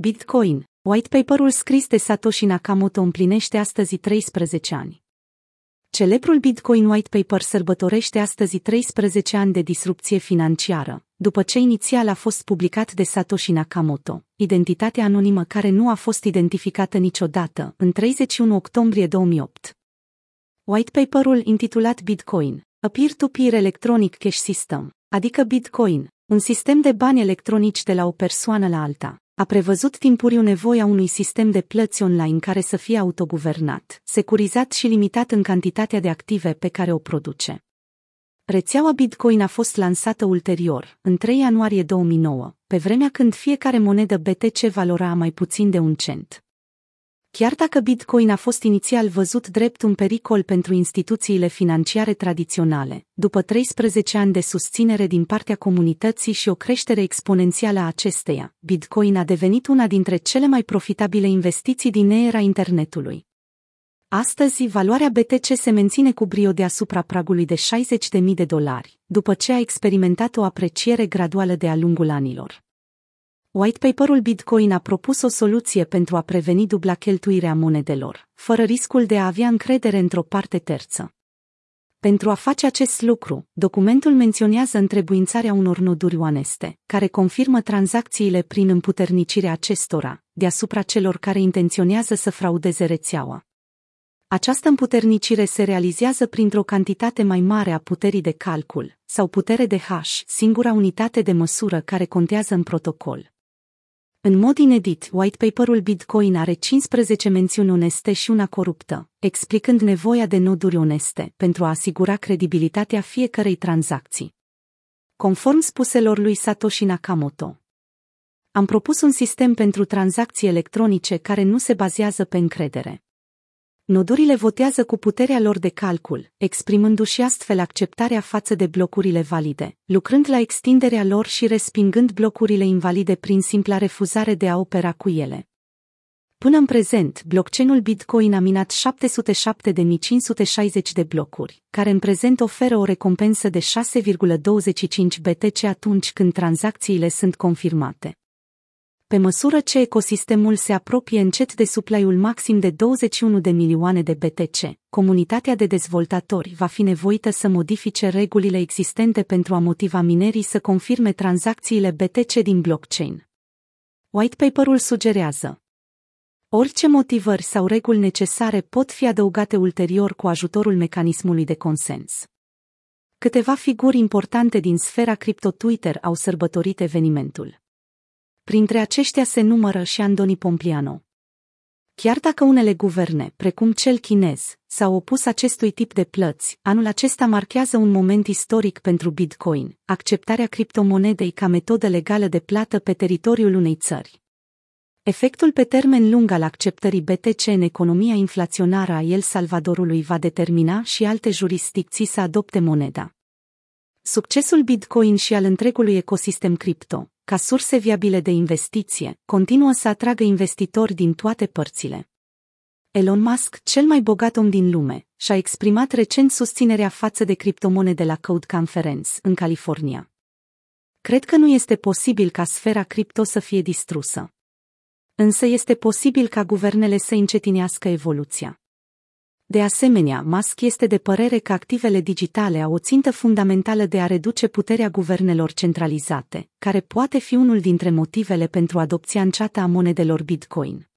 Bitcoin, white paperul scris de Satoshi Nakamoto împlinește astăzi 13 ani. Celebrul Bitcoin White Paper sărbătorește astăzi 13 ani de disrupție financiară, după ce inițial a fost publicat de Satoshi Nakamoto, identitatea anonimă care nu a fost identificată niciodată, în 31 octombrie 2008. White paperul intitulat Bitcoin, a peer-to-peer electronic cash system, adică Bitcoin, un sistem de bani electronici de la o persoană la alta, a prevăzut timpuriu nevoia unui sistem de plăți online care să fie autoguvernat, securizat și limitat în cantitatea de active pe care o produce. Rețeaua Bitcoin a fost lansată ulterior, în 3 ianuarie 2009, pe vremea când fiecare monedă BTC valora mai puțin de un cent. Chiar dacă Bitcoin a fost inițial văzut drept un pericol pentru instituțiile financiare tradiționale, după 13 ani de susținere din partea comunității și o creștere exponențială a acesteia, Bitcoin a devenit una dintre cele mai profitabile investiții din era internetului. Astăzi, valoarea BTC se menține cu brio deasupra pragului de 60.000 de dolari, după ce a experimentat o apreciere graduală de-a lungul anilor. White paperul Bitcoin a propus o soluție pentru a preveni dubla cheltuirea monedelor, fără riscul de a avea încredere într-o parte terță. Pentru a face acest lucru, documentul menționează întrebuințarea unor noduri oneste, care confirmă tranzacțiile prin împuternicirea acestora, deasupra celor care intenționează să fraudeze rețeaua. Această împuternicire se realizează printr-o cantitate mai mare a puterii de calcul, sau putere de H, singura unitate de măsură care contează în protocol. În mod inedit, white paperul Bitcoin are 15 mențiuni oneste și una coruptă, explicând nevoia de noduri oneste pentru a asigura credibilitatea fiecărei tranzacții. Conform spuselor lui Satoshi Nakamoto, am propus un sistem pentru tranzacții electronice care nu se bazează pe încredere. Nodurile votează cu puterea lor de calcul, exprimându-și astfel acceptarea față de blocurile valide, lucrând la extinderea lor și respingând blocurile invalide prin simpla refuzare de a opera cu ele. Până în prezent, blockchain-ul Bitcoin a minat 707.560 de blocuri, care în prezent oferă o recompensă de 6,25 BTC atunci când tranzacțiile sunt confirmate pe măsură ce ecosistemul se apropie încet de suplaiul maxim de 21 de milioane de BTC, comunitatea de dezvoltatori va fi nevoită să modifice regulile existente pentru a motiva minerii să confirme tranzacțiile BTC din blockchain. White paperul sugerează Orice motivări sau reguli necesare pot fi adăugate ulterior cu ajutorul mecanismului de consens. Câteva figuri importante din sfera cripto Twitter au sărbătorit evenimentul. Printre aceștia se numără și Andoni Pompliano. Chiar dacă unele guverne, precum cel chinez, s-au opus acestui tip de plăți, anul acesta marchează un moment istoric pentru Bitcoin, acceptarea criptomonedei ca metodă legală de plată pe teritoriul unei țări. Efectul pe termen lung al acceptării BTC în economia inflaționară a El Salvadorului va determina și alte jurisdicții să adopte moneda. Succesul Bitcoin și al întregului ecosistem cripto, ca surse viabile de investiție, continuă să atragă investitori din toate părțile. Elon Musk, cel mai bogat om din lume, și-a exprimat recent susținerea față de criptomonede la Code Conference, în California. Cred că nu este posibil ca sfera cripto să fie distrusă. Însă este posibil ca guvernele să încetinească evoluția. De asemenea, Musk este de părere că activele digitale au o țintă fundamentală de a reduce puterea guvernelor centralizate, care poate fi unul dintre motivele pentru adopția înceată a monedelor Bitcoin.